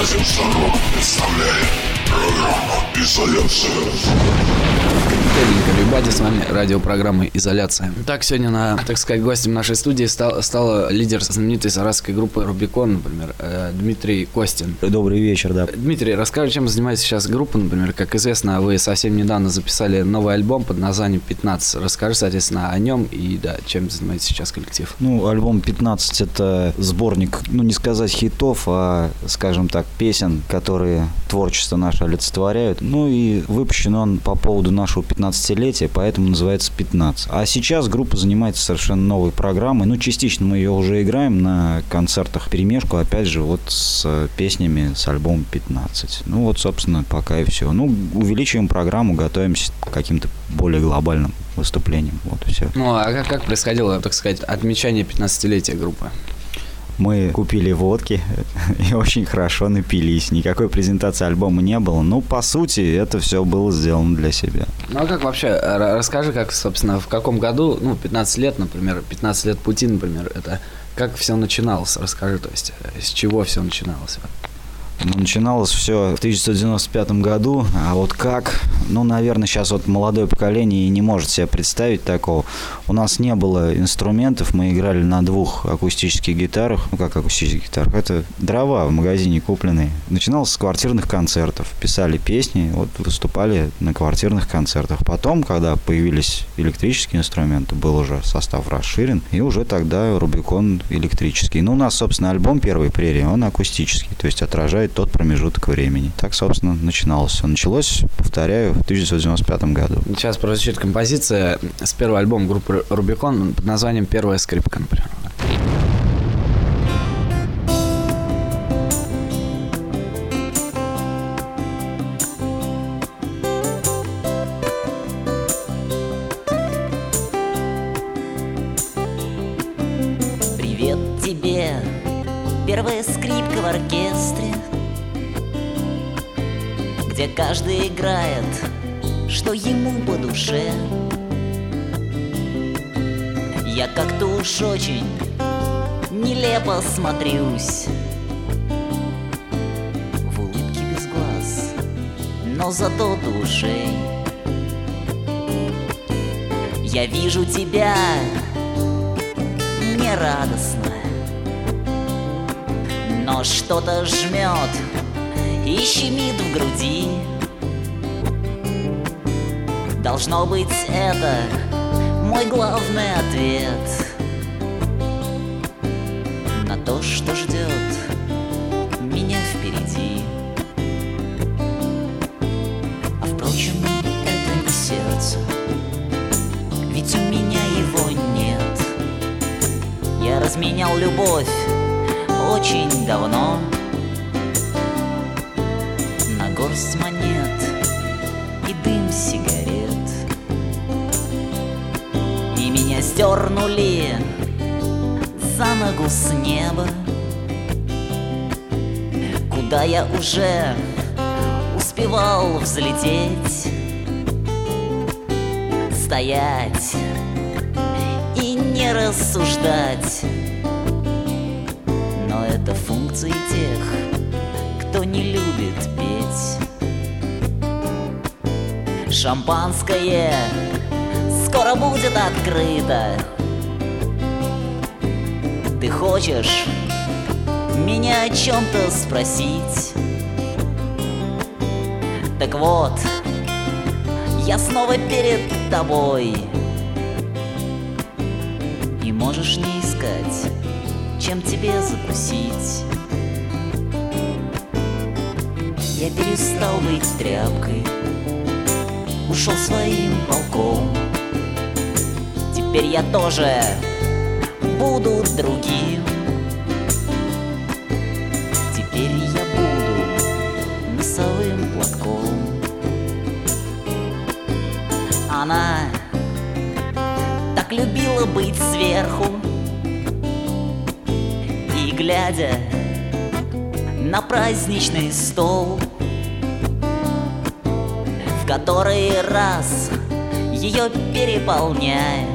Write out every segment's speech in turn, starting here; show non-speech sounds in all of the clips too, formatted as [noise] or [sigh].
Радио Шарок представляет программу «Изоляция». Теденька, Любади, с вами радиопрограммы «Изоляция». Так, сегодня, на, так сказать, гостем нашей студии стал, стал лидер знаменитой саратовской группы «Рубикон», например, э, Дмитрий Костин. Добрый вечер, да. Дмитрий, расскажи, чем занимается сейчас группа, например, как известно, вы совсем недавно записали новый альбом под названием «15». Расскажи, соответственно, о нем и, да, чем занимается сейчас коллектив. Ну, альбом «15» — это сборник, ну, не сказать хитов, а, скажем так, песен, которые творчество наше олицетворяют. Ну, и выпущен он по поводу нашего 15 15-летие, поэтому называется 15. А сейчас группа занимается совершенно новой программой. Ну, частично мы ее уже играем на концертах перемешку, опять же, вот с песнями с альбомом 15. Ну, вот, собственно, пока и все. Ну, увеличиваем программу, готовимся к каким-то более глобальным выступлениям. Вот и все. Ну, а как, как происходило, так сказать, отмечание 15-летия группы? Мы купили водки [laughs] и очень хорошо напились. Никакой презентации альбома не было. Ну, по сути, это все было сделано для себя. Ну, а как вообще? Расскажи, как, собственно, в каком году, ну, 15 лет, например, 15 лет пути, например, это как все начиналось? Расскажи, то есть, с чего все начиналось? Ну, начиналось все в 1995 году, а вот как, ну, наверное, сейчас вот молодое поколение и не может себе представить такого. У нас не было инструментов, мы играли на двух акустических гитарах, ну, как акустических гитарах, это дрова в магазине купленные. Начиналось с квартирных концертов, писали песни, вот выступали на квартирных концертах. Потом, когда появились электрические инструменты, был уже состав расширен, и уже тогда Рубикон электрический. Ну, у нас, собственно, альбом первый «Прерия», он акустический, то есть отражает составить тот промежуток времени. Так, собственно, начиналось все. Началось, повторяю, в 1995 году. Сейчас прозвучит композиция с первого альбома группы Рубикон под названием «Первая скрипка», например. Вижу тебя нерадостно. Но что-то жмет и щемит в груди. Должно быть это мой главный ответ за ногу с неба. Куда я уже успевал взлететь Стоять и не рассуждать. Но это функции тех, кто не любит петь. Шампанское скоро будет открыто Ты хочешь меня о чем-то спросить? Так вот, я снова перед тобой И можешь не искать, чем тебе закусить Я перестал быть тряпкой ушел своим полком. Теперь я тоже буду другим. Теперь я буду носовым платком. Она так любила быть сверху И глядя на праздничный стол который раз ее переполняет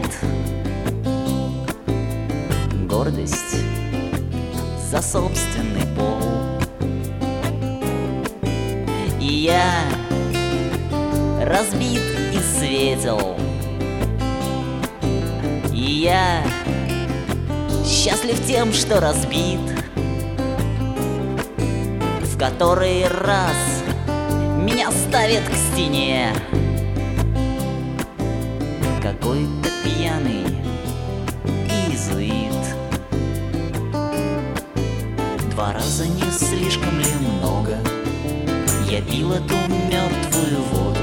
за собственный пол. И я разбит и светел. И я счастлив тем, что разбит В который раз меня ставят к стене. Какой-то пьяный Раза не слишком ли много. Я пил эту мертвую воду.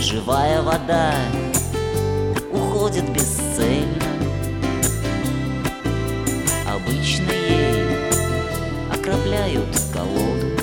Живая вода уходит бесцельно. Обычно ей окропляют колоду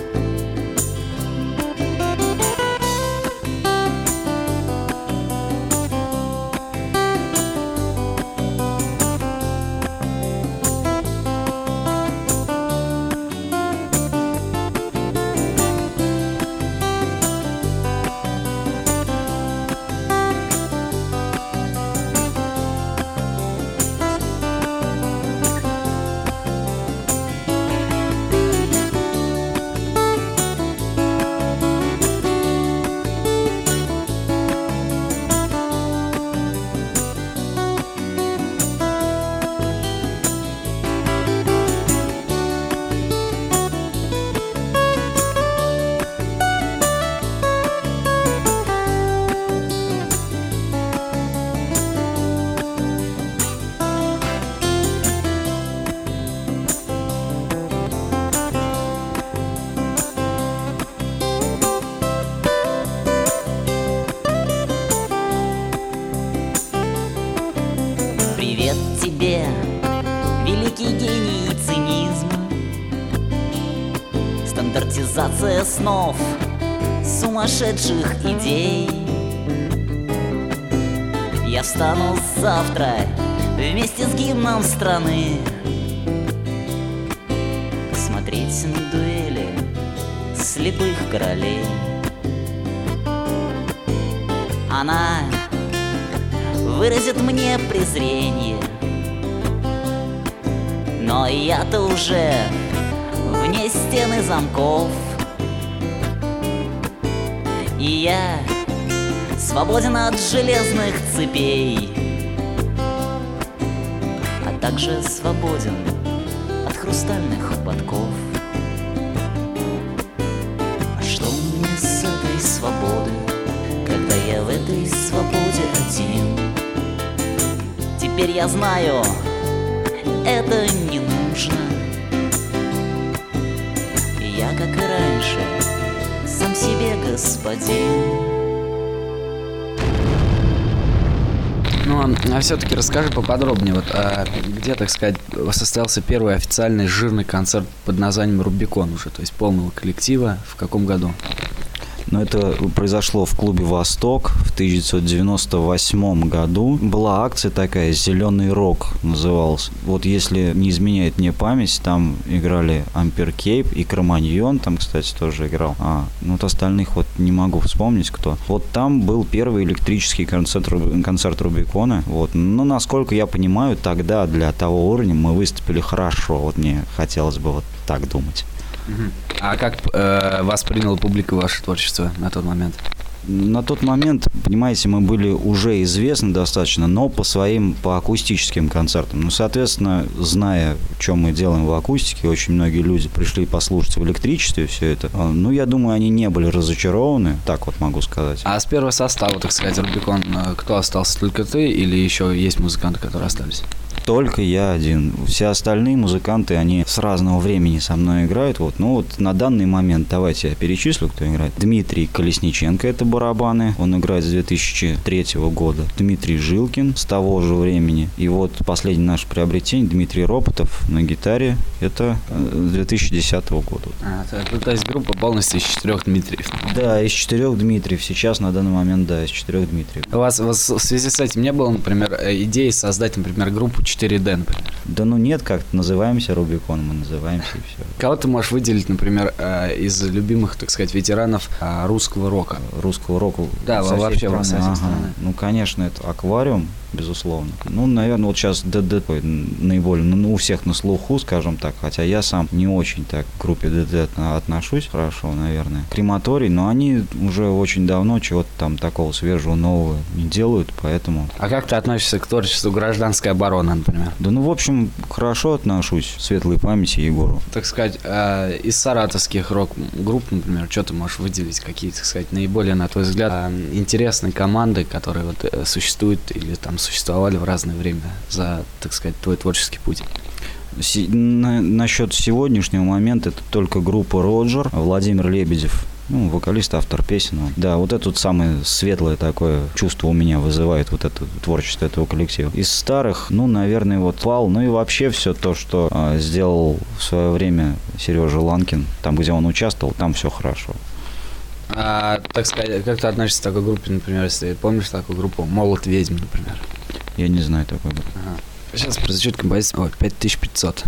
Привет тебе, великий гений цинизма Стандартизация снов, сумасшедших идей. Я встану завтра вместе с гимном страны. Смотреть на дуэли слепых королей. Она выразит мне презрение. Но я-то уже вне стены замков. И я свободен от железных цепей А также свободен от хрустальных подков. А что мне с этой свободы, когда я в этой свободе? Теперь я знаю, это не нужно Я, как и раньше, сам себе господин Ну, а все-таки расскажи поподробнее, вот а где, так сказать, состоялся первый официальный жирный концерт под названием «Рубикон» уже, то есть полного коллектива, в каком году? Но это произошло в клубе «Восток» в 1998 году. Была акция такая «Зеленый рок» называлась. Вот если не изменяет мне память, там играли Ампер Кейп и Кроманьон, там, кстати, тоже играл. А, ну вот остальных вот не могу вспомнить, кто. Вот там был первый электрический концерт, концерт Рубикона. Вот. Но, насколько я понимаю, тогда для того уровня мы выступили хорошо. Вот мне хотелось бы вот так думать. А как э, восприняла публика ваше творчество на тот момент? На тот момент, понимаете, мы были уже известны достаточно, но по своим, по акустическим концертам. Ну, соответственно, зная, что мы делаем в акустике, очень многие люди пришли послушать в электричестве все это. А, Ну, я думаю, они не были разочарованы, так вот могу сказать. А с первого состава, так сказать, Рубикон, э, кто остался, только ты или еще есть музыканты, которые остались? Только я один. Все остальные музыканты, они с разного времени со мной играют. Вот. Ну вот на данный момент, давайте я перечислю, кто играет. Дмитрий Колесниченко, это барабаны. Он играет с 2003 года. Дмитрий Жилкин с того же времени. И вот последнее наше приобретение, Дмитрий Ропотов на гитаре. Это э, с 2010 года. А, то, то есть группа полностью из четырех Дмитриев. Да, из четырех Дмитриев. Сейчас на данный момент, да, из четырех Дмитриев. У вас, у вас в связи с этим не было, например, э, идеи создать, например, группу 4D, например? Да ну нет, как-то называемся Рубикон, мы называемся и все. Кого ты можешь выделить, например, э, из любимых, так сказать, ветеранов э, русского рока? русского рока Да, со всей вообще во страны. страны. Ну, конечно, это аквариум безусловно. Ну, наверное, вот сейчас ДД наиболее, ну, у всех на слуху, скажем так, хотя я сам не очень так к группе ДД отношусь хорошо, наверное. Крематорий, но они уже очень давно чего-то там такого свежего, нового не делают, поэтому... А как ты относишься к творчеству гражданской обороны, например? Да, ну, в общем, хорошо отношусь. Светлой памяти Егору. Так сказать, э, из саратовских рок-групп, например, что ты можешь выделить? Какие, так сказать, наиболее, на твой взгляд, э, интересные команды, которые вот э, существуют или там существовали в разное время за, так сказать, твой творческий путь? На, насчет сегодняшнего момента это только группа Роджер, Владимир Лебедев, ну, вокалист, автор песен. Да, вот это вот самое светлое такое чувство у меня вызывает вот это творчество этого коллектива. Из старых, ну, наверное, вот Пал, ну и вообще все то, что э, сделал в свое время Сережа Ланкин, там, где он участвовал, там все хорошо. А, так сказать, как ты относишься к такой группе, например, если помнишь такую группу «Молот ведьм», например? Я не знаю такой. Ага. Сейчас прозвучит композиция, ой, 5500.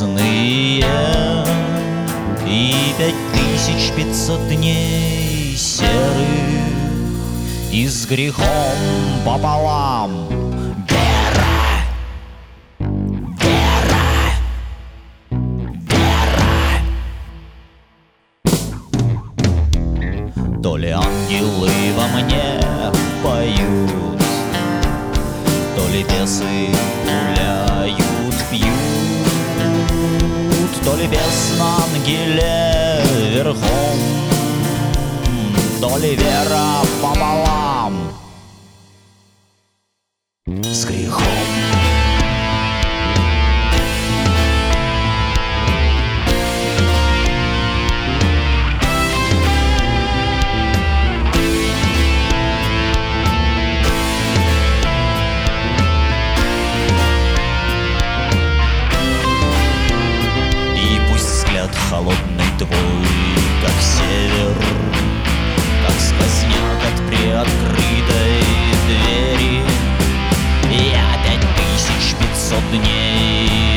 Бесполезные И пять тысяч пятьсот дней серых И с грехом пополам На ангеле верхом. То ли вера пополам. С грехом твой, как север, Как сквозняк от приоткрытой двери. Я пять тысяч пятьсот дней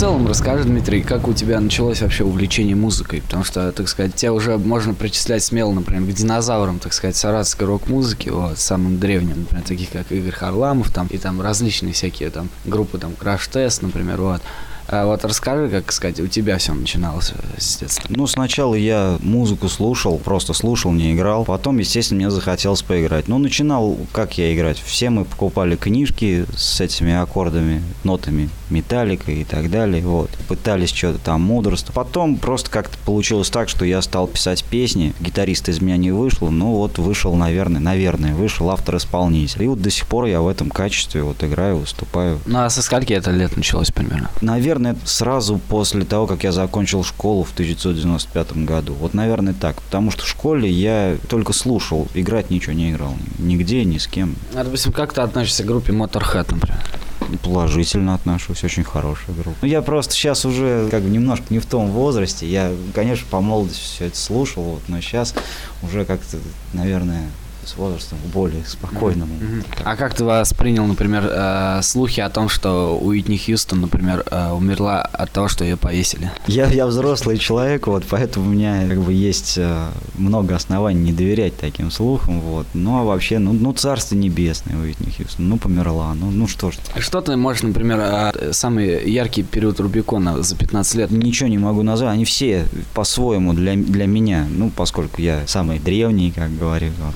целом расскажи, Дмитрий, как у тебя началось вообще увлечение музыкой? Потому что, так сказать, тебя уже можно причислять смело, например, к динозаврам, так сказать, саратовской рок-музыки, вот, самым древним, например, таких как Игорь Харламов, там, и там различные всякие там группы, там, Crash Test, например, вот. А вот расскажи, как сказать, у тебя все начиналось э, с детства. Ну, сначала я музыку слушал, просто слушал, не играл. Потом, естественно, мне захотелось поиграть. Ну, начинал, как я играть? Все мы покупали книжки с этими аккордами, нотами. Металлика и так далее, вот. Пытались что-то там мудрство. Потом просто как-то получилось так, что я стал писать песни, гитарист из меня не вышел, ну вот вышел, наверное, наверное, вышел автор-исполнитель. И вот до сих пор я в этом качестве вот играю, выступаю. Ну а со скольки это лет началось примерно? Наверное, сразу после того, как я закончил школу в 1995 году. Вот, наверное, так. Потому что в школе я только слушал, играть ничего не играл. Нигде, ни с кем. А, допустим, как ты относишься к группе Motorhead, например? Положительно отношусь, очень хорошая группа. Ну, я просто сейчас уже как бы немножко не в том возрасте. Я, конечно, по молодости все это слушал, вот, но сейчас уже как-то, наверное, с возрастом более спокойному. Мгм. А как ты воспринял, например, э, слухи о том, что Уитни Хьюстон, например, э, умерла от того, что ее повесили? Я, я взрослый человек, вот, поэтому у меня как бы есть э, много оснований не доверять таким слухам, вот. Ну, а вообще, ну, ну царство небесное Уитни Хьюстон, ну, померла, ну, ну что ж. Что ты можешь, например, э, самый яркий период Рубикона за 15 лет? Ничего не могу назвать, они все по-своему для, для меня, ну, поскольку я самый древний, как говорю, вот.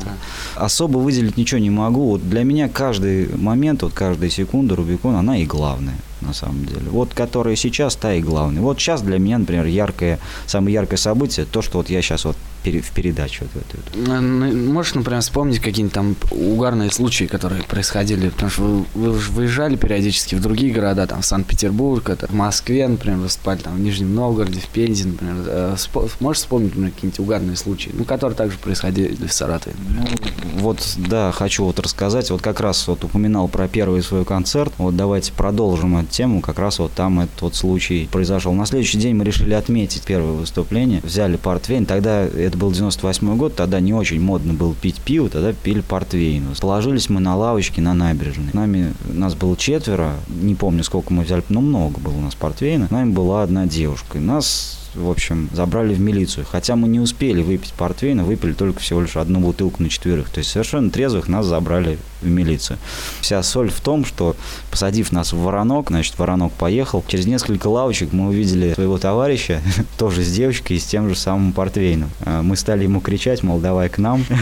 Особо выделить ничего не могу. Вот для меня каждый момент, вот каждая секунда Рубикон, она и главная на самом деле. Вот которая сейчас, та и главная. Вот сейчас для меня, например, яркое, самое яркое событие, то, что вот я сейчас вот в передаче вот эту. Можешь, например, вспомнить какие-нибудь там угарные случаи, которые происходили? Потому что вы, вы же выезжали периодически в другие города, там, в Санкт-Петербург, это, в Москве, например, выступали, там, в Нижнем Новгороде, в Пензе, например. Э, Можешь вспомнить, например, какие-нибудь угарные случаи, ну, которые также происходили в Саратове? например? Ну, вот, да, хочу вот рассказать. Вот как раз вот упоминал про первый свой концерт. Вот давайте продолжим тему. Как раз вот там этот вот случай произошел. На следующий день мы решили отметить первое выступление. Взяли портвейн. Тогда это был 98 год. Тогда не очень модно было пить пиво. Тогда пили портвейн. Положились мы на лавочке на набережной. Нами, нас было четверо. Не помню, сколько мы взяли. Но много было у нас портвейна. Нами была одна девушка. И нас в общем, забрали в милицию. Хотя мы не успели выпить портвейна, выпили только всего лишь одну бутылку на четверых. То есть совершенно трезвых нас забрали в милицию. Вся соль в том, что посадив нас в воронок, значит, воронок поехал. Через несколько лавочек мы увидели своего товарища, [laughs] тоже с девочкой и с тем же самым портвейном. А Мы стали ему кричать, мол, давай к нам. [laughs]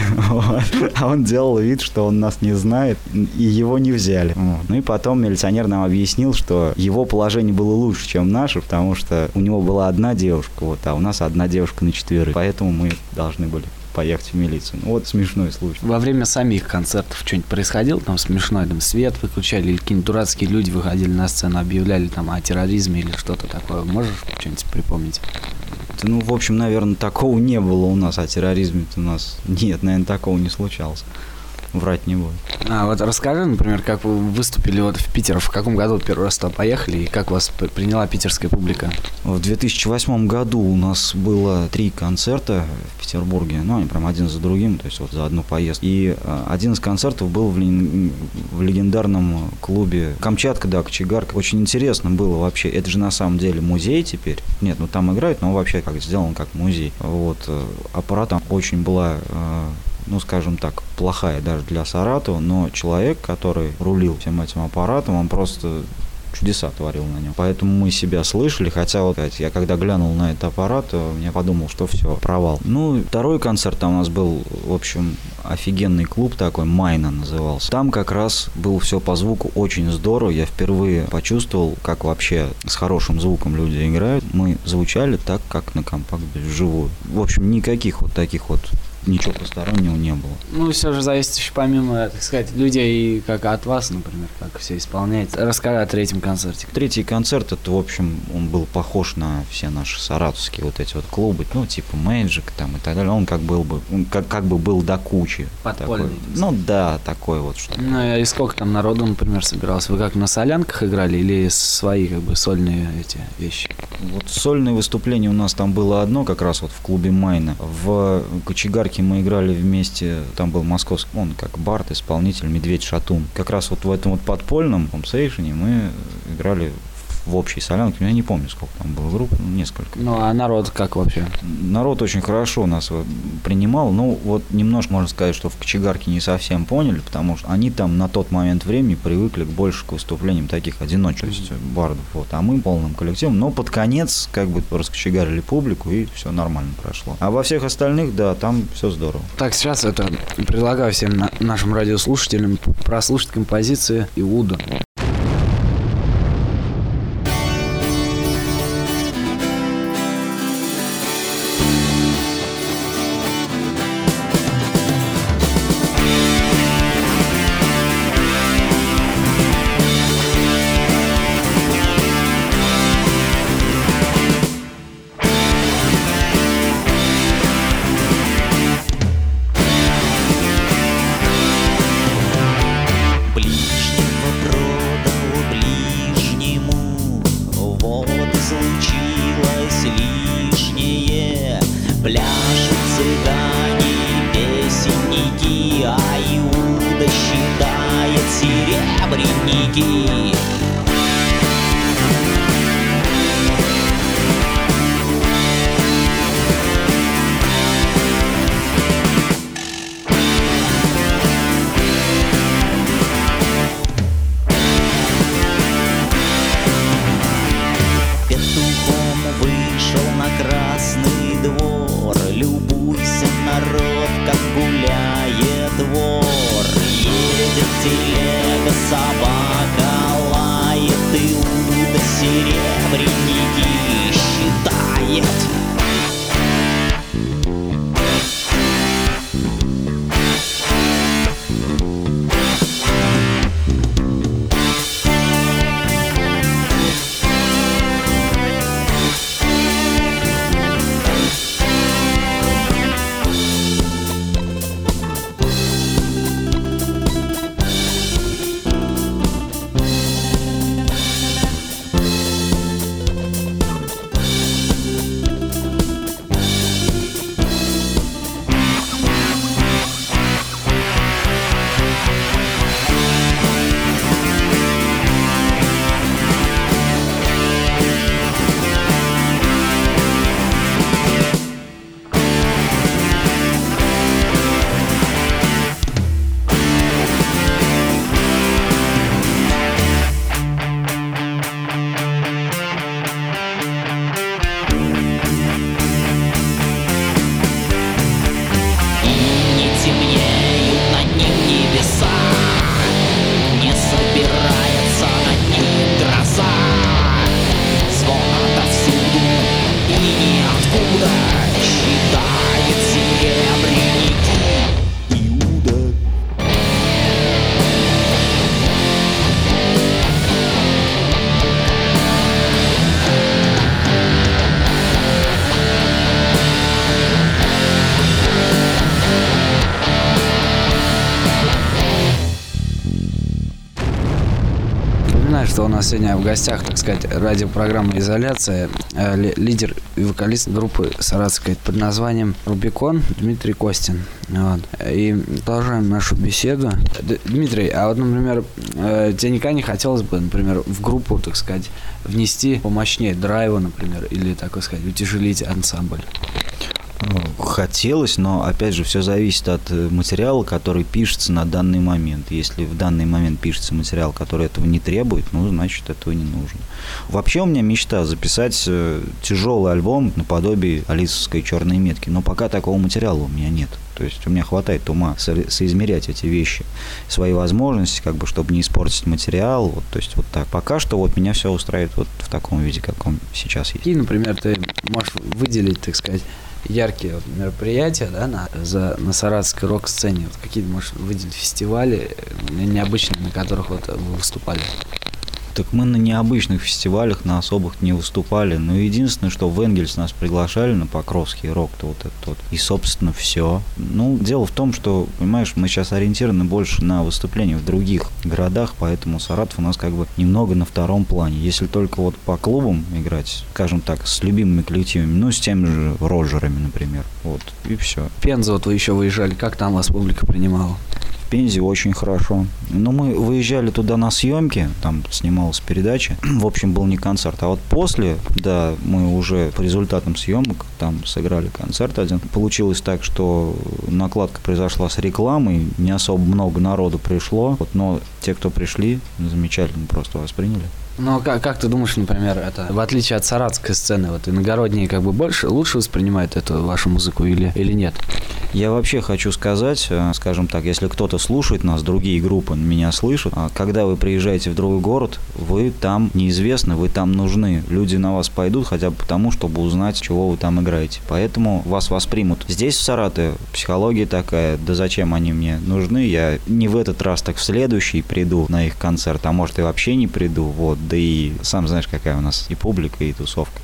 А он делал вид, что он нас не знает, и его не взяли. Ну и потом милиционер нам объяснил, что его положение было лучше, чем наше, потому что у него была одна девушка, вот, а у нас одна девушка на четверых. Поэтому мы должны были поехать в милицию. Ну, вот смешной случай. Во время самих концертов что-нибудь происходило там смешное, там свет выключали, или какие-нибудь дурацкие люди выходили на сцену, объявляли там о терроризме или что-то такое. Можешь что-нибудь припомнить? Да, Ну, в общем, наверное, такого не было у нас, а терроризме у нас нет, наверное, такого не случалось. Врать не буду. А вот расскажи, например, как вы выступили вот в Питер, в каком году первый раз туда поехали и как вас приняла питерская публика? В 2008 году у нас было три концерта в Петербурге, ну, они прям один за другим, то есть вот за одну поездку. И а, один из концертов был в, лен- в легендарном клубе Камчатка, да, Кочегарка. Очень интересно было вообще. Это же на самом деле музей теперь. Нет, ну там играют, но вообще как сделан как музей. Вот. э, Аппарат там очень была э, ну, скажем так, плохая даже для Саратова, но человек, который рулил всем этим аппаратом, он просто чудеса творил на нем. Поэтому мы себя слышали, хотя вот я когда глянул на этот аппарат, я подумал, что все, провал. Ну, второй концерт там у нас был, в общем, офигенный клуб такой, Майна назывался. Там как раз было все по звуку очень здорово. Я впервые почувствовал, как вообще с хорошим звуком люди играют. Мы звучали так, как на компакт вживую. В общем, никаких вот таких вот ничего постороннего не было. Ну, все же зависит еще помимо, так сказать, людей, как от вас, например, как все исполняется. Расскажи о третьем концерте. Третий концерт, это, в общем, он был похож на все наши саратовские вот эти вот клубы, ну, типа Magic там и так далее. Он как был бы, он как, как бы был до кучи. Подпольный, Такой. так Ну, да, такой вот что. Ну, и сколько там народу, например, собиралось? Вы как на солянках играли или свои, как бы, сольные эти вещи? Вот сольное выступление у нас там было одно, как раз вот в клубе Майна. В Кочегарке мы играли вместе, там был московский, он как Барт, исполнитель, Медведь Шатун. Как раз вот в этом вот подпольном помсейшене мы играли в общей солянке. Я не помню, сколько там было групп, ну, несколько. Ну, а народ как вообще? Народ очень хорошо нас принимал. Ну, вот немножко можно сказать, что в Кочегарке не совсем поняли, потому что они там на тот момент времени привыкли к больше к выступлениям таких одиночек, есть бардов. Вот. А мы полным коллективом. Но под конец как бы раскочегарили публику, и все нормально прошло. А во всех остальных, да, там все здорово. Так, сейчас это предлагаю всем на- нашим радиослушателям прослушать композиции Иуда. Собака нас сегодня в гостях, так сказать, радиопрограмма «Изоляция», э, ли- лидер и вокалист группы саратовской под названием «Рубикон» Дмитрий Костин. Вот. И продолжаем нашу беседу. Дмитрий, а вот, например, э, тебе никогда не хотелось бы, например, в группу, так сказать, внести помощнее драйва, например, или, так сказать, утяжелить ансамбль? Хотелось, но опять же все зависит от э, материала, который пишется на данный момент. Если в данный момент пишется материал, который этого не требует, ну, значит, этого не нужно. Вообще у меня мечта записать э, тяжелый альбом наподобие Алисовской черной метки, но пока такого материала у меня нет. То есть у меня хватает ума со- соизмерять эти вещи, свои возможности, как бы, чтобы не испортить материал. Вот, то есть вот так. Пока что вот меня все устраивает вот в таком виде, как он сейчас есть. Какие, например, ты можешь выделить, так сказать, яркие вот мероприятия да, на, за, на саратовской рок-сцене? Вот какие ты можешь выделить фестивали э, необычные, на которых вот вы выступали? Так мы на необычных фестивалях, на особых не выступали. Но единственное, что в Энгельс нас приглашали на Покровский рок-то вот этот вот. И, собственно, все. Ну, дело в том, что, понимаешь, мы сейчас ориентированы больше на выступления в других городах, поэтому Саратов у нас как бы немного на втором плане. Если только вот по клубам играть, скажем так, с любимыми коллективами, ну, с теми же Роджерами, например. Вот, и все. Пенза, вот вы еще выезжали, как там вас публика принимала? Пензе очень хорошо. Но мы выезжали туда на съемки, там снималась передача. [clears throat] В общем, был не концерт. А вот после, да, мы уже по результатам съемок там сыграли концерт один. Получилось так, что накладка произошла с рекламой, не особо много народу пришло. Вот, но те, кто пришли, замечательно просто восприняли. Ну, а как, как ты думаешь, например, это в отличие от саратовской сцены, вот иногородние как бы больше, лучше воспринимают эту вашу музыку или, или нет? Я вообще хочу сказать, э, скажем так, если кто-то слушает нас, другие группы меня слышат, а когда вы приезжаете в другой город, вы там неизвестны, вы там нужны. Люди на вас пойдут хотя бы потому, чтобы узнать, чего вы там играете. Поэтому вас воспримут. Здесь, в Саратове, психология такая, да зачем они мне нужны? Я не в этот раз, так в следующий приду на их концерт, а может и вообще не приду, вот. Да и сам знаешь, какая у нас и публика, и тусовка.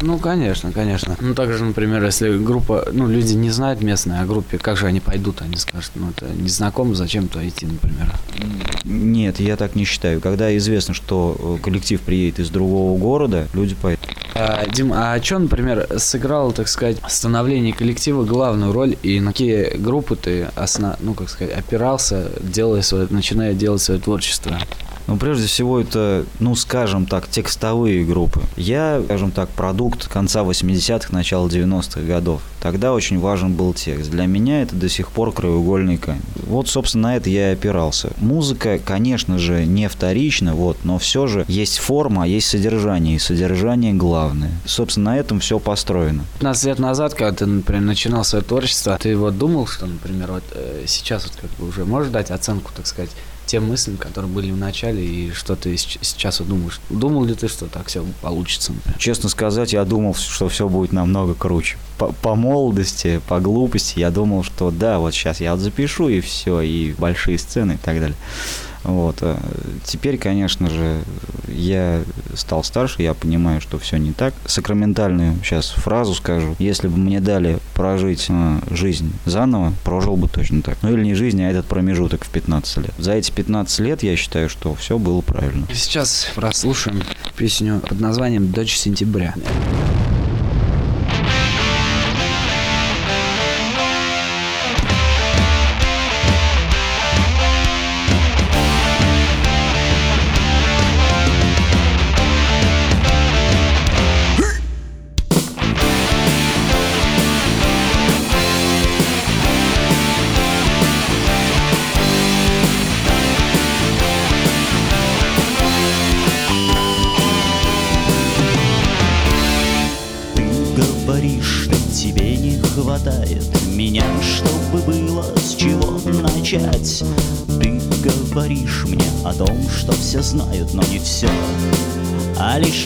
Ну, конечно, конечно. Ну, также, например, если группа, ну, люди не знают местные о группе, как же они пойдут? Они скажут, ну, это незнакомо, зачем туда идти, например? Нет, я так не считаю. Когда известно, что э, коллектив приедет из другого города, люди пойдут. А, Дим, а что, например, сыграло, так сказать, в становлении коллектива главную роль, и на какие группы ты, осна... ну, как сказать, опирался, делая свое, начиная делать свое творчество? Ну, прежде всего, это, ну, скажем так, текстовые группы. Я, скажем так, продукт конца 80-х, начала 90-х годов. Тогда очень важен был текст. Для меня это до сих пор краеугольный камень. Вот, собственно, на это я и опирался. Музыка, конечно же, не вторична, вот, но все же есть форма, а есть содержание, и содержание главное. Собственно, на этом все построено. 15 лет назад, когда ты, например, начинал свое творчество, ты вот думал, что, например, вот э, сейчас вот как бы уже можешь дать оценку, так сказать, тем мыслям, которые были в начале, и что ты сейчас думаешь? Думал ли ты, что так все получится, например? Честно сказать, я думал, что все будет намного круче. По, по молодости, по глупости, я думал, что да, вот сейчас я вот запишу и все, и большие сцены и так далее. Вот. э, Теперь, конечно же, я стал старше, я понимаю, что все не так. Сакраментальную сейчас фразу скажу. Если бы мне дали прожить э, жизнь заново, прожил бы точно так. Ну или не жизнь, а этот промежуток в 15 лет. За эти 15 лет я считаю, что все было правильно. Сейчас прослушаем песню под названием «Дочь сентября».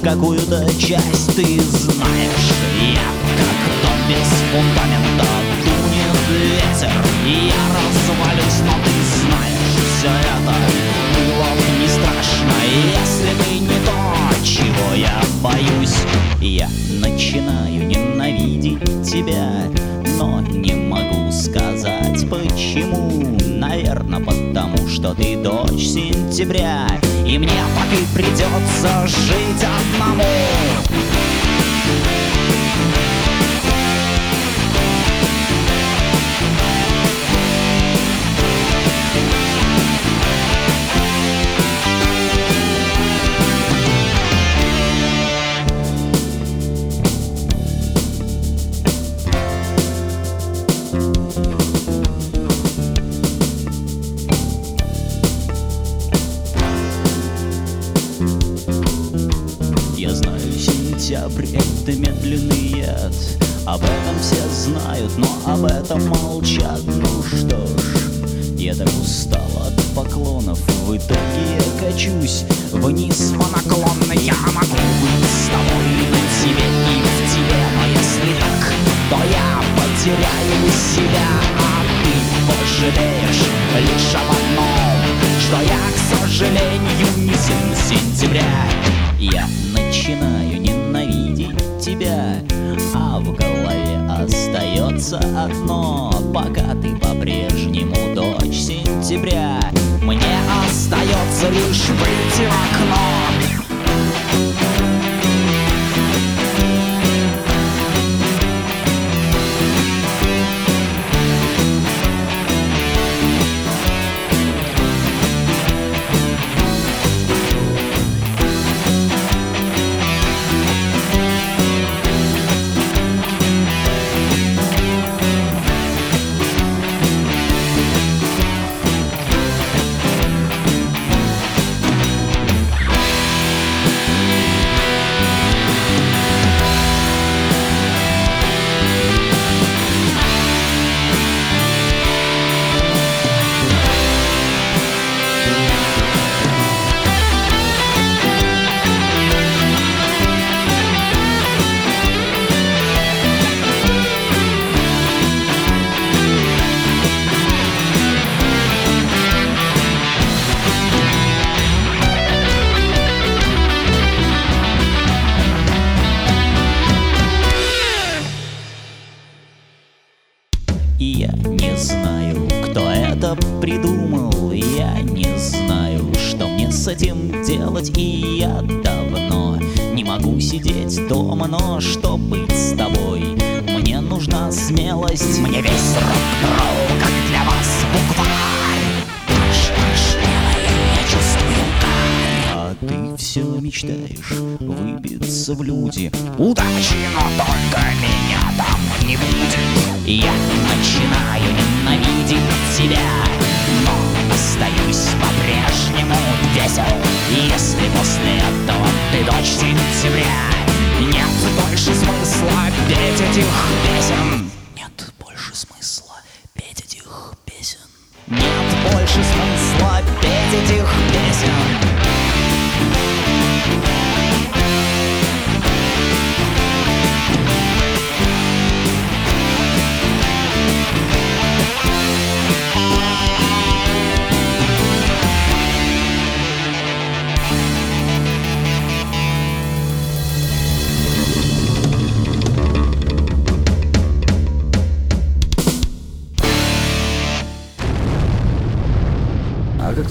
Какую-то часть ты знаешь. Я как дом без фундамента, дунет ветер, я развалюсь, но ты знаешь, все это было бы не страшно, если бы не то, чего я боюсь. Я начинаю ненавидеть тебя, но не могу сказать почему. Наверное, потому что ты дочь сентября, и мне так и придется жить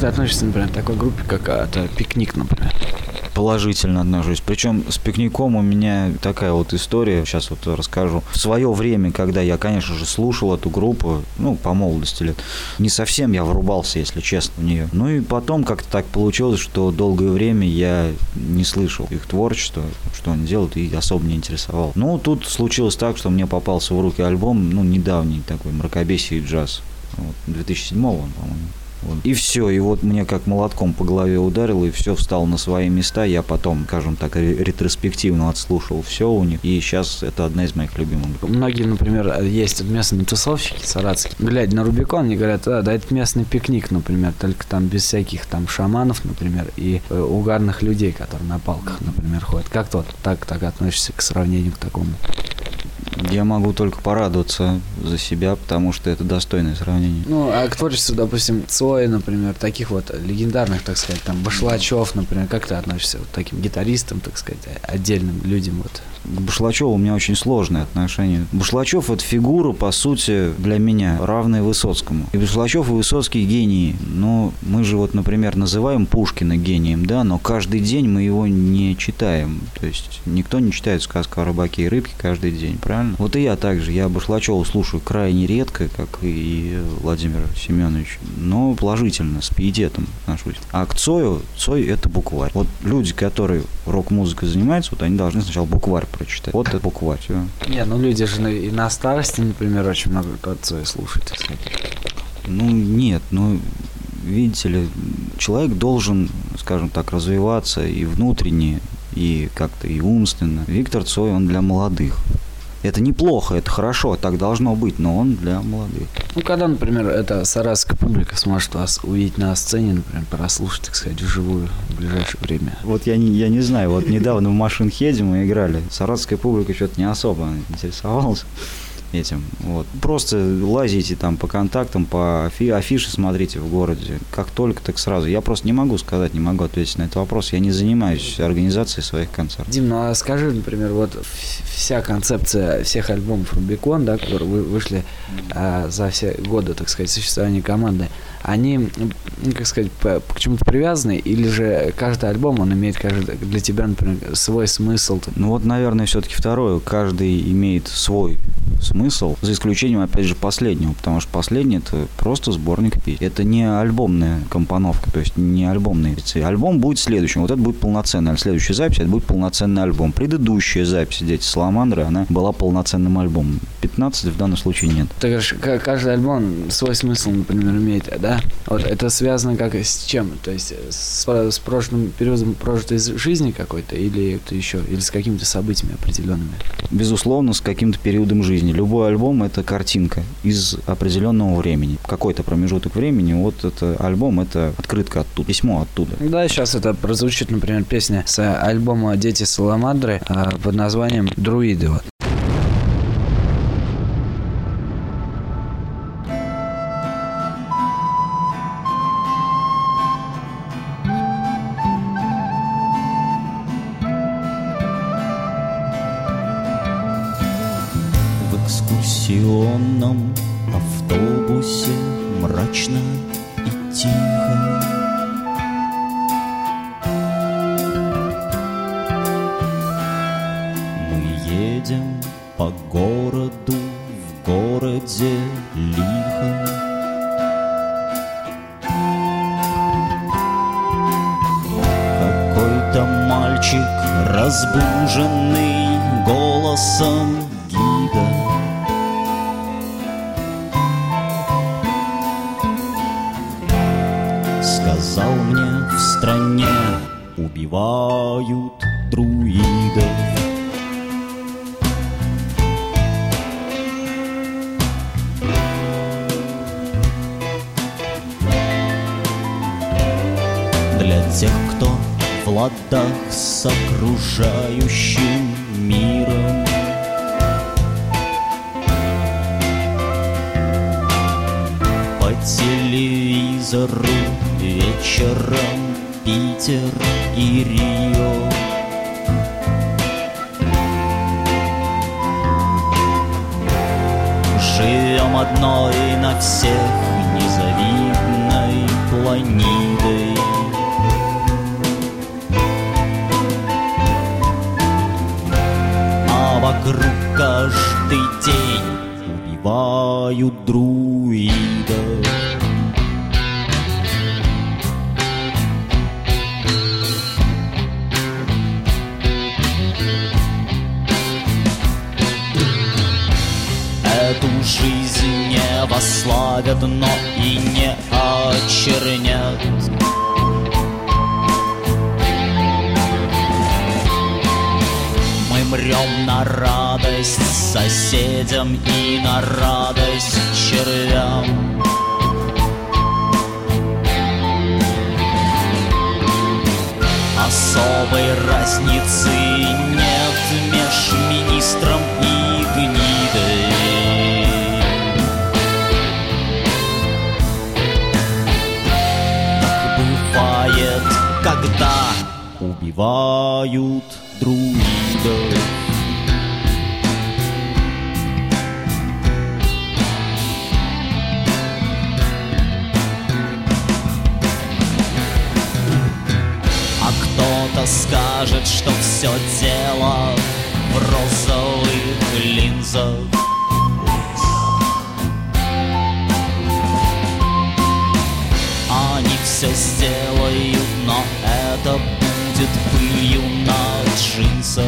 ты относишься, например, к такой группе, как а, это «Пикник», например? положительно отношусь. Причем с пикником у меня такая вот история, сейчас вот расскажу. В свое время, когда я, конечно же, слушал эту группу, ну, по молодости лет, не совсем я врубался, если честно, в нее. Ну и потом как-то так получилось, что долгое время я не слышал их творчество, что они делают, и особо не интересовал. Ну, тут случилось так, что мне попался в руки альбом, ну, недавний такой, «Мракобесие и джаз». Вот, 2007 он, по-моему. Вот. И все, и вот мне как молотком по голове ударило, и все встало на свои места. Я потом, скажем так, ретроспективно отслушал все у них, и сейчас это одна из моих любимых. Многие, например, есть местные тусовщики саратские, глядя на Рубикон, они говорят, да, да, это местный пикник, например, только там без всяких там шаманов, например, и э, угарных людей, которые на палках, например, ходят. Как то так, так относишься к сравнению к такому? Я могу только порадоваться за себя, потому что это достойное сравнение. Ну, а к творчеству, допустим, Цоя, например, таких вот легендарных, так сказать, там, Башлачев, например, как ты относишься вот таким гитаристам, так сказать, отдельным людям вот? К Башлачеву у меня очень сложные отношения. Башлачев – это фигура, по сути, для меня, равная Высоцкому. И Башлачев и Высоцкий – гении. Но мы же вот, например, называем Пушкина гением, да, но каждый день мы его не читаем. То есть никто не читает сказку о рыбаке и рыбке каждый день, правильно? Вот и я также. Я Башлачева слушаю крайне редко, как и Владимир Семенович, но положительно, с пиететом отношусь. А к Цою, Цой – это букварь. Вот люди, которые рок-музыкой занимаются, вот они должны сначала букварь прочитать. Вот это букварь. Все. Не, ну люди же и на старости, например, очень много Цоя слушают. Ну, нет, ну, видите ли, человек должен, скажем так, развиваться и внутренне, и как-то и умственно. Виктор Цой, он для молодых. Это неплохо, это хорошо, так должно быть, но он для молодых. Ну, когда, например, эта саратская публика сможет вас увидеть на сцене, например, прослушать, так сказать, вживую в ближайшее время? Вот я не, я не знаю, вот недавно в Машинхеде мы играли, саратская публика что-то не особо интересовалась этим. Вот. Просто лазите там по контактам, по афи афише смотрите в городе. Как только, так сразу. Я просто не могу сказать, не могу ответить на этот вопрос. Я не занимаюсь организацией своих концертов. Дим, ну а скажи, например, вот вся концепция всех альбомов Рубикон, да, которые вы вышли а, за все годы, так сказать, существования команды, они, как сказать, к чему-то привязаны, или же каждый альбом, он имеет каждый, для тебя, например, свой смысл? Ну вот, наверное, все-таки второе. Каждый имеет свой смысл, за исключением, опять же, последнего, потому что последний это просто сборник песен. Это не альбомная компоновка, то есть не альбомный. Альбом будет следующим, вот это будет полноценный, а следующая запись это будет полноценный альбом. Предыдущая запись «Дети Саламандры», она была полноценным альбомом. 15 в данном случае нет. Говоришь, каждый альбом свой смысл, например, имеет, да? Вот это связано как с чем? То есть с, с прошлым периодом прожитой жизни какой-то или это еще, или с какими-то событиями определенными? Безусловно, с каким-то периодом жизни. Любой альбом – это картинка из определенного времени. Какой-то промежуток времени, вот это альбом – это открытка оттуда, письмо оттуда. Да, сейчас это прозвучит, например, песня с альбома «Дети Саламандры» а, под названием «Друиды». Вот. Вокруг каждый день убивают друидов. Эту жизнь не восславят, но и не очернят. Мрем на радость соседям и на радость червям. Особой разницы нет меж министром и гнидой. Так бывает, когда убивают друидов. Скажет, что все дело в розовых линзах. Они все сделают, но это будет пылью на джинсах.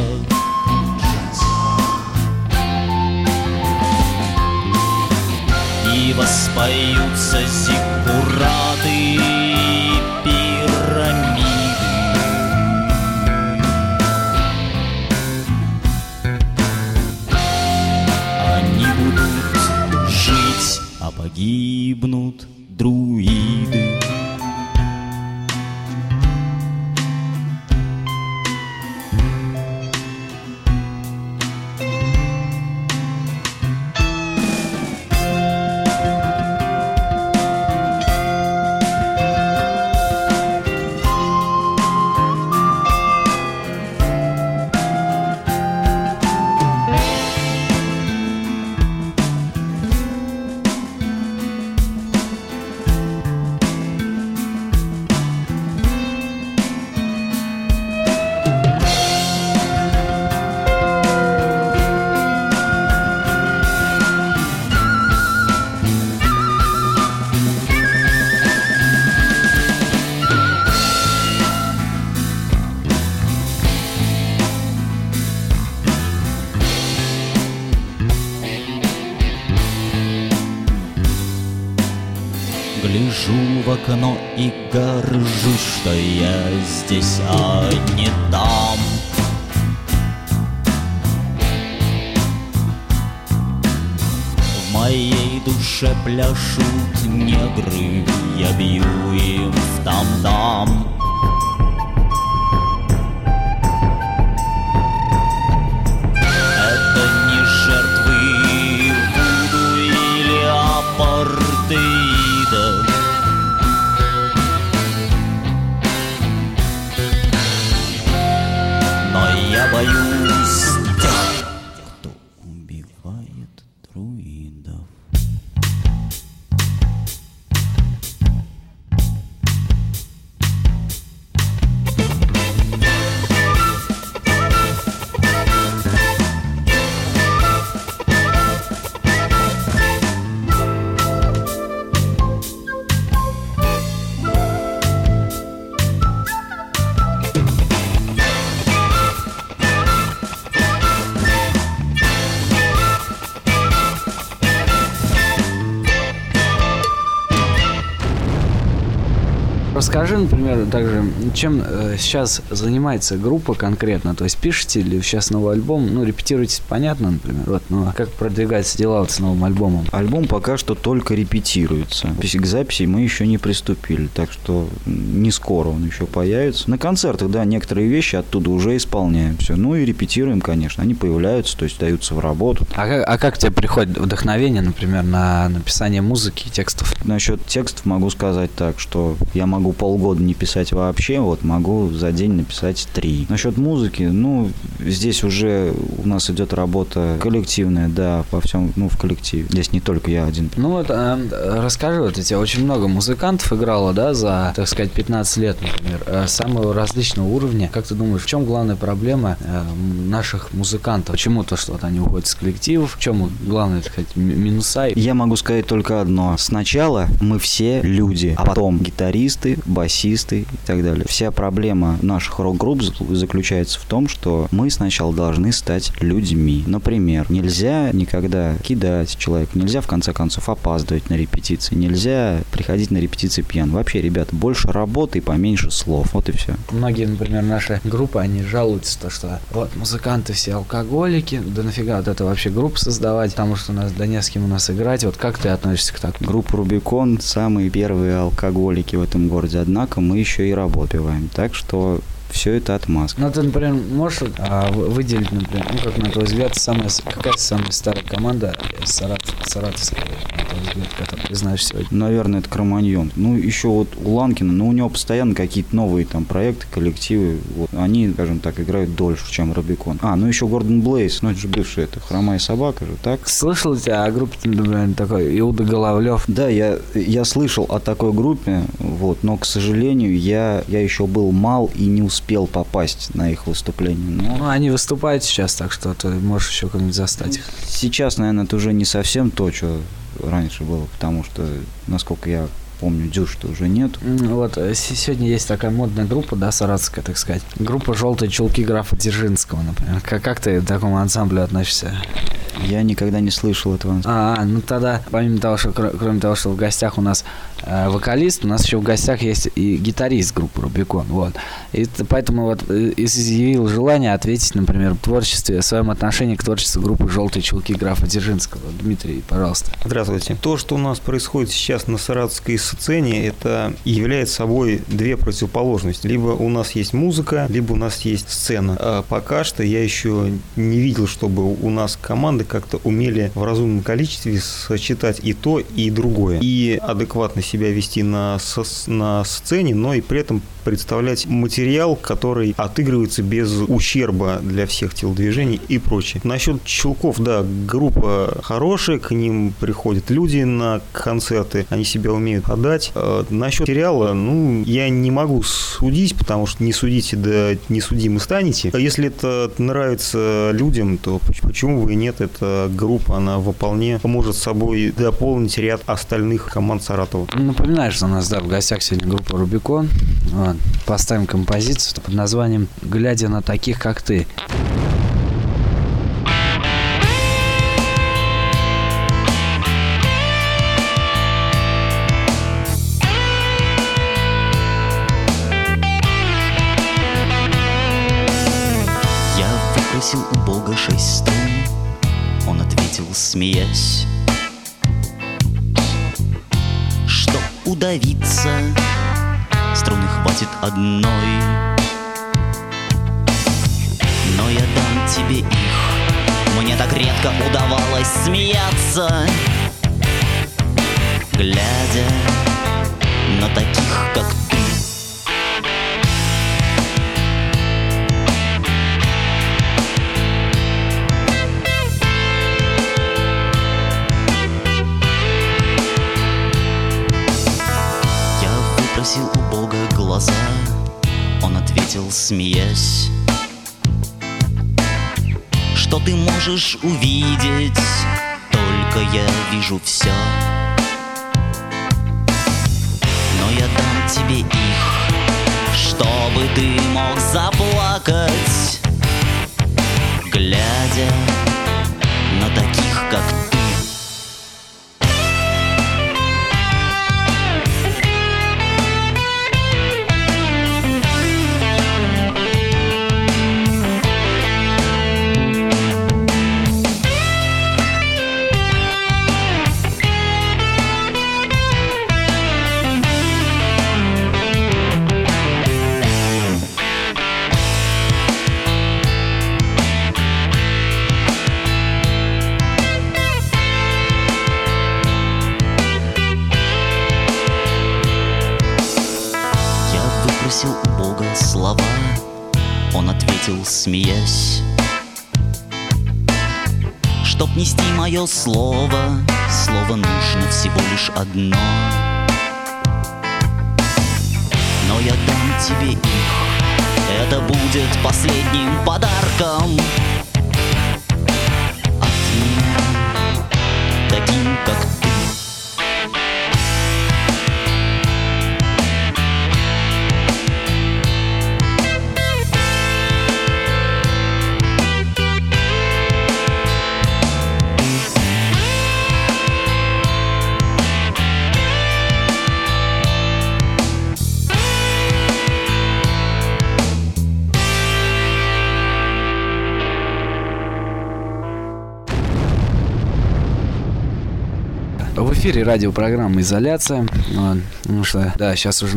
И воспоются зиккураты Но также, чем э, сейчас занимается группа конкретно? То есть пишете ли сейчас новый альбом? Ну, репетируете, понятно, например. Вот, ну, а как продвигаются дела вот с новым альбомом? Альбом пока что только репетируется. К записи мы еще не приступили, так что не скоро он еще появится. На концертах, да, некоторые вещи оттуда уже исполняем все. Ну и репетируем, конечно. Они появляются, то есть даются в работу. А как, а как тебе приходит вдохновение, например, на написание музыки и текстов? Насчет текстов могу сказать так, что я могу полгода не писать вообще, вот могу за день написать три. Насчет музыки, ну, здесь уже у нас идет работа коллективная, да, по всем, ну, в коллективе. Здесь не только я один. Ну вот, э, расскажи, вот у тебя очень много музыкантов играло, да, за, так сказать, 15 лет, например, э, самого различного уровня. Как ты думаешь, в чем главная проблема э, наших музыкантов? Почему то, что вот они уходят из коллективов? В чем главное, так сказать, минуса? Я могу сказать только одно. Сначала мы все люди, а потом гитаристы, басисты и так далее. Вся проблема наших рок-групп зак- заключается в том, что мы сначала должны стать людьми. Например, нельзя никогда кидать человека, нельзя в конце концов опаздывать на репетиции, нельзя приходить на репетиции пьян. Вообще, ребята, больше работы и поменьше слов. Вот и все. Многие, например, наши группы, они жалуются, то, что вот музыканты все алкоголики, да нафига вот это вообще группу создавать, потому что у нас да не с кем у нас играть. Вот как ты относишься к такому? Группа Рубикон самые первые алкоголики в этом городе, однако мы еще и работаем. Так что все это отмазка. Ну, ты, например, можешь а, вы- выделить, например, ну, как на твой взгляд, самая, какая самая старая команда Саратов, Саратовская, на твой взгляд, которую ты знаешь сегодня? Наверное, это Кроманьон. Ну, еще вот у Ланкина, но у него постоянно какие-то новые там проекты, коллективы. Вот. Они, скажем так, играют дольше, чем Рубикон. А, ну еще Гордон Блейз, ну это же бывший, это Хромая собака же, так? Слышал у тебя о группе, например, такой Иуда Головлев? Да, я, я слышал о такой группе, вот, но, к сожалению, я, я еще был мал и не успел попасть на их выступление. Но Ну, они выступают сейчас, так что ты можешь еще как-нибудь застать их. сейчас, наверное, это уже не совсем то, что раньше было, потому что, насколько я помню, дюш-то уже нет. М, Вот, э, сегодня есть такая модная группа, да, саратовская, так сказать. Группа «Желтые чулки» графа Дзержинского, например. Как, как ты к такому ансамблю относишься? Я никогда не слышал этого. А, ну тогда, помимо того, что кро- кроме того, что в гостях у нас вокалист, у нас еще в гостях есть и гитарист группы Рубикон, вот. И поэтому вот э, изъявил желание ответить, например, в творчестве, в своем отношении к творчеству группы «Желтые чулки» графа Дзержинского. Дмитрий, пожалуйста. Здравствуйте. То, что у нас происходит сейчас на саратовской сцене, это является собой две противоположности. Либо у нас есть музыка, либо у нас есть сцена. А пока что я еще не видел, чтобы у нас команды как-то умели в разумном количестве сочетать и то, и другое. И адекватно себя вести на, со- на сцене, но и при этом представлять материал, который отыгрывается без ущерба для всех телодвижений и прочее. Насчет чулков, да, группа хорошая, к ним приходят люди на концерты, они себя умеют подать. Э, Насчет сериала, ну, я не могу судить, потому что не судите, да не судимы станете. А Если это нравится людям, то поч- почему бы и нет, эта группа, она вполне может собой дополнить ряд остальных команд Саратова. Напоминаю, что у нас, да, в гостях сегодня группа Рубикон. Поставим композицию под названием «Глядя на таких, как ты». Я выпросил у Бога шесть струн Он ответил, смеясь Что удавиться хватит одной. Но я дам тебе их. Мне так редко удавалось смеяться Глядя на таких, как ты выпросил у Бога глаза. Он ответил, смеясь. Что ты можешь увидеть? Только я вижу все Но я дам тебе их Чтобы ты мог заплакать Глядя на таких, как ты мое слово. Слово нужно всего лишь одно. Но я дам тебе их. Это будет последним подарком. От меня Таким, как ты В эфире радиопрограмма «Изоляция». Потому что, да, сейчас уже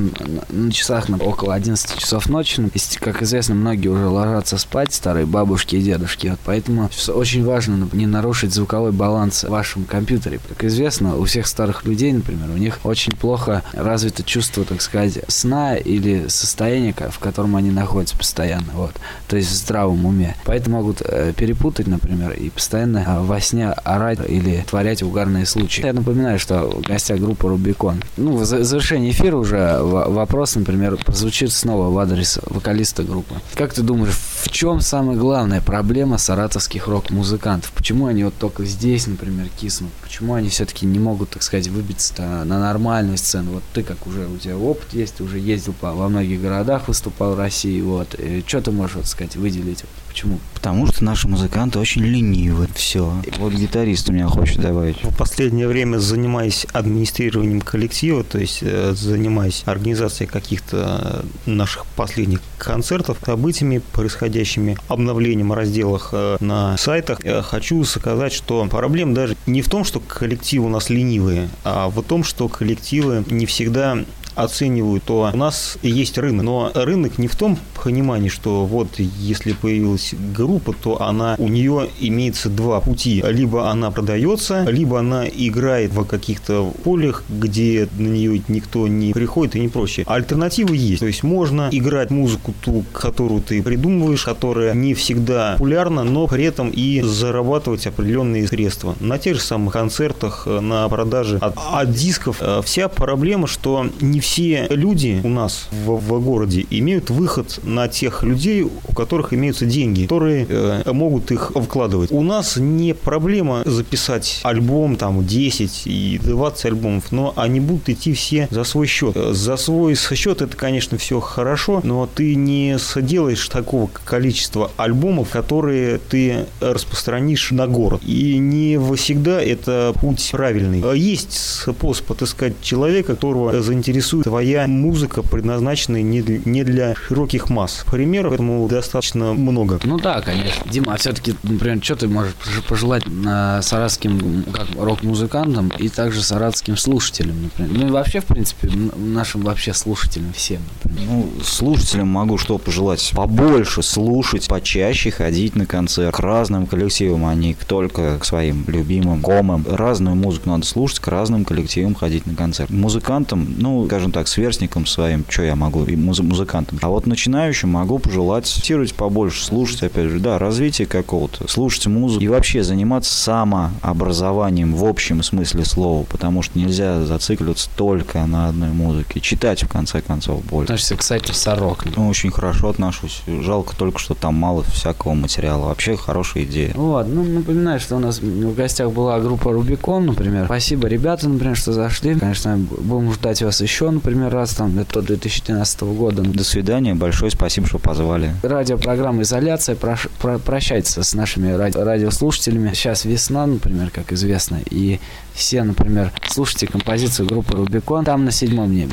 на, часах на около 11 часов ночи. И, Как известно, многие уже ложатся спать, старые бабушки и дедушки. Вот поэтому очень важно не нарушить звуковой баланс в вашем компьютере. Как известно, у всех старых людей, например, у них очень плохо развито чувство, так сказать, сна или состояния, в котором они находятся постоянно. Вот. То есть в здравом уме. Поэтому могут э, перепутать, например, и постоянно э, во сне орать или творять угарные случаи. Я напоминаю, что в гостях группа Рубикон. Ну, в за- завершении эфира уже в- вопрос, например, прозвучит снова в адрес вокалиста группы. Как ты думаешь, в чем самая главная проблема саратовских рок-музыкантов? Почему они вот только здесь, например, киснут? Почему они все-таки не могут, так сказать, выбиться на нормальную сцену? Вот ты как уже, у тебя опыт есть, уже ездил по, во многих городах, выступал в России, вот. Что ты можешь, вот, сказать, выделить? Почему? Потому что наши музыканты очень ленивы. Все. Вот гитарист у меня хочет добавить. В последнее время занимаясь администрированием коллектива, то есть э, занимаясь организацией каких-то э, наших последних концертов, событиями, происходящими, обновлением разделах э, на сайтах, э, хочу сказать, что проблема даже не в том, что коллективы у нас ленивые, а в том, что коллективы не всегда оценивают, то у нас есть рынок. Но рынок не в том понимании, что вот если появилась группа, то она у нее имеется два пути. Либо она продается, либо она играет в каких-то полях, где на нее никто не приходит и не прочее. Альтернативы есть. То есть можно играть музыку ту, которую ты придумываешь, которая не всегда популярна, но при этом и зарабатывать определенные средства. На тех же самых концертах, э, на продаже от, от дисков. Э, Вся проблема, что не все люди у нас в, в городе имеют выход на тех людей, у которых имеются деньги, которые э, могут их вкладывать. У нас не проблема записать альбом, там, 10 и 20 альбомов, но они будут идти все за свой счет. Э, За свой счет это, конечно, все хорошо, но ты не соделаешь такого количества альбомов, которые ты распространишь на город. И не всегда это путь правильный. Э, Есть способ отыскать человека, которого заинтересует твоя музыка, предназначенная не для, не для широких масс. Примеров этому достаточно много. Ну да, конечно. Дима, а все-таки, например, что ты можешь пож- пожелать э, саратским как рок-музыкантам и также саратским слушателям, например? Ну и вообще, в принципе, нашим вообще слушателям всем, например. Ну, слушателям могу что пожелать? Побольше слушать, почаще ходить на концерт. К разным коллективам, а не только к своим любимым, комам. Разную музыку надо слушать, к разным коллективам ходить на концерт. Музыкантам, ну, скажем так, сверстникам своим, что я могу, и муз- музыкантам. А вот начинающим могу пожелать цитировать побольше, слушать, опять же, да, развитие какого-то, слушать музыку и вообще заниматься самообразованием в общем смысле слова, потому что нельзя зацикливаться только на одной музыке. Читать, в конце концов, больше. Относишься к сайту Сорок. Ну, очень хорошо отношусь. Жалко только, что там мало всякого материала. Вообще хорошая идея. Вот, ну, напоминаю, что у нас в гостях была группа Рубикон, например. Спасибо, ребята, например, что зашли. Конечно, будем ждать вас еще, например, раз там, до 2013 года. До свидания. Большое спасибо, что позвали. Радиопрограмма «Изоляция» прош- про- прощается с нашими ради- радиослушателями. Сейчас весна, например, как известно, и все, например, слушайте композицию группы «Рубикон» там на седьмом небе.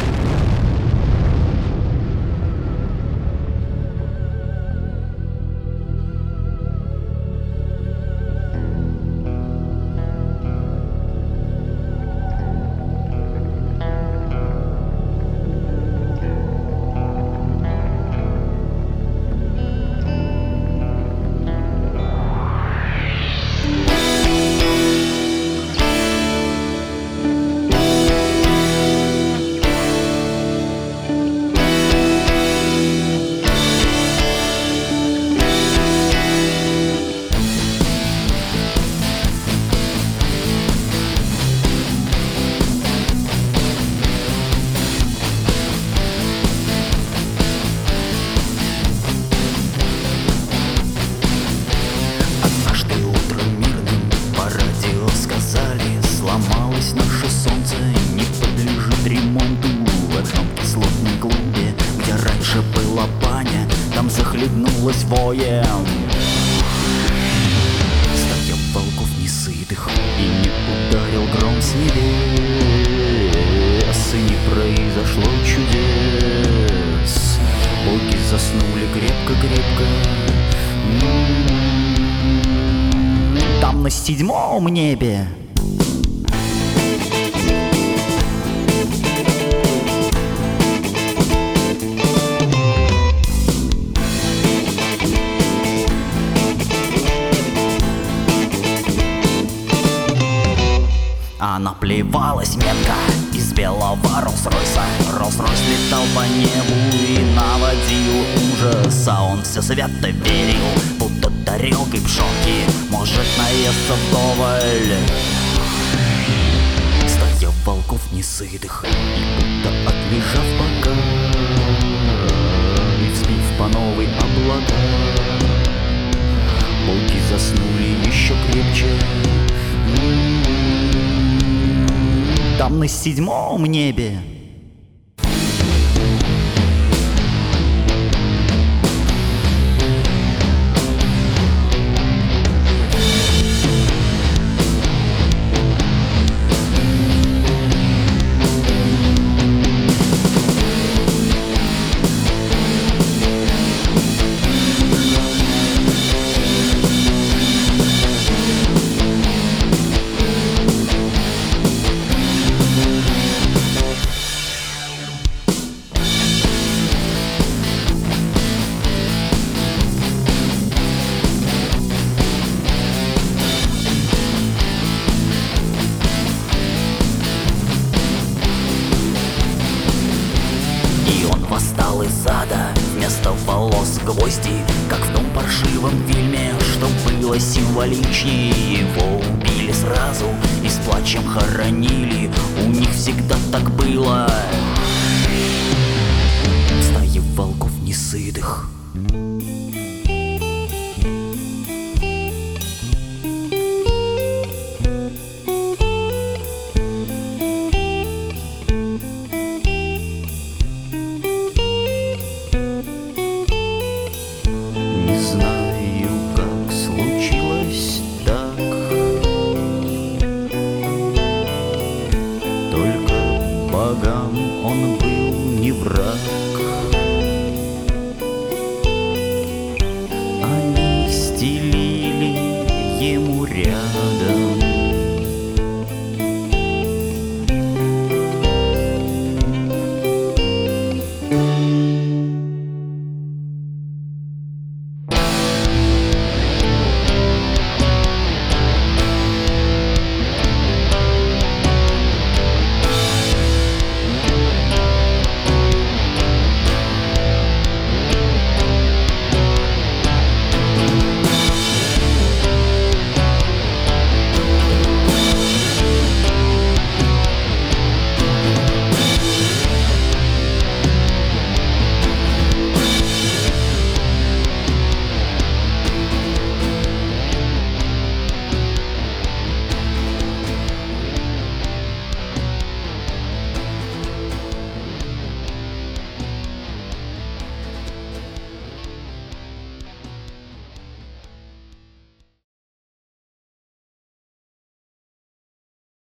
Она плевалась метко из белого Роллс-Ройса. Роллс-Ройс летал по небу и наводил ужас А он все свято верил, будто тарелкой пшенки Может наесться вдоволь? Стая волков несытых И будто отлежав пока И взбив по новой облака. Боги заснули еще крепче там на седьмом небе всегда так было. Стаи волков несытых Не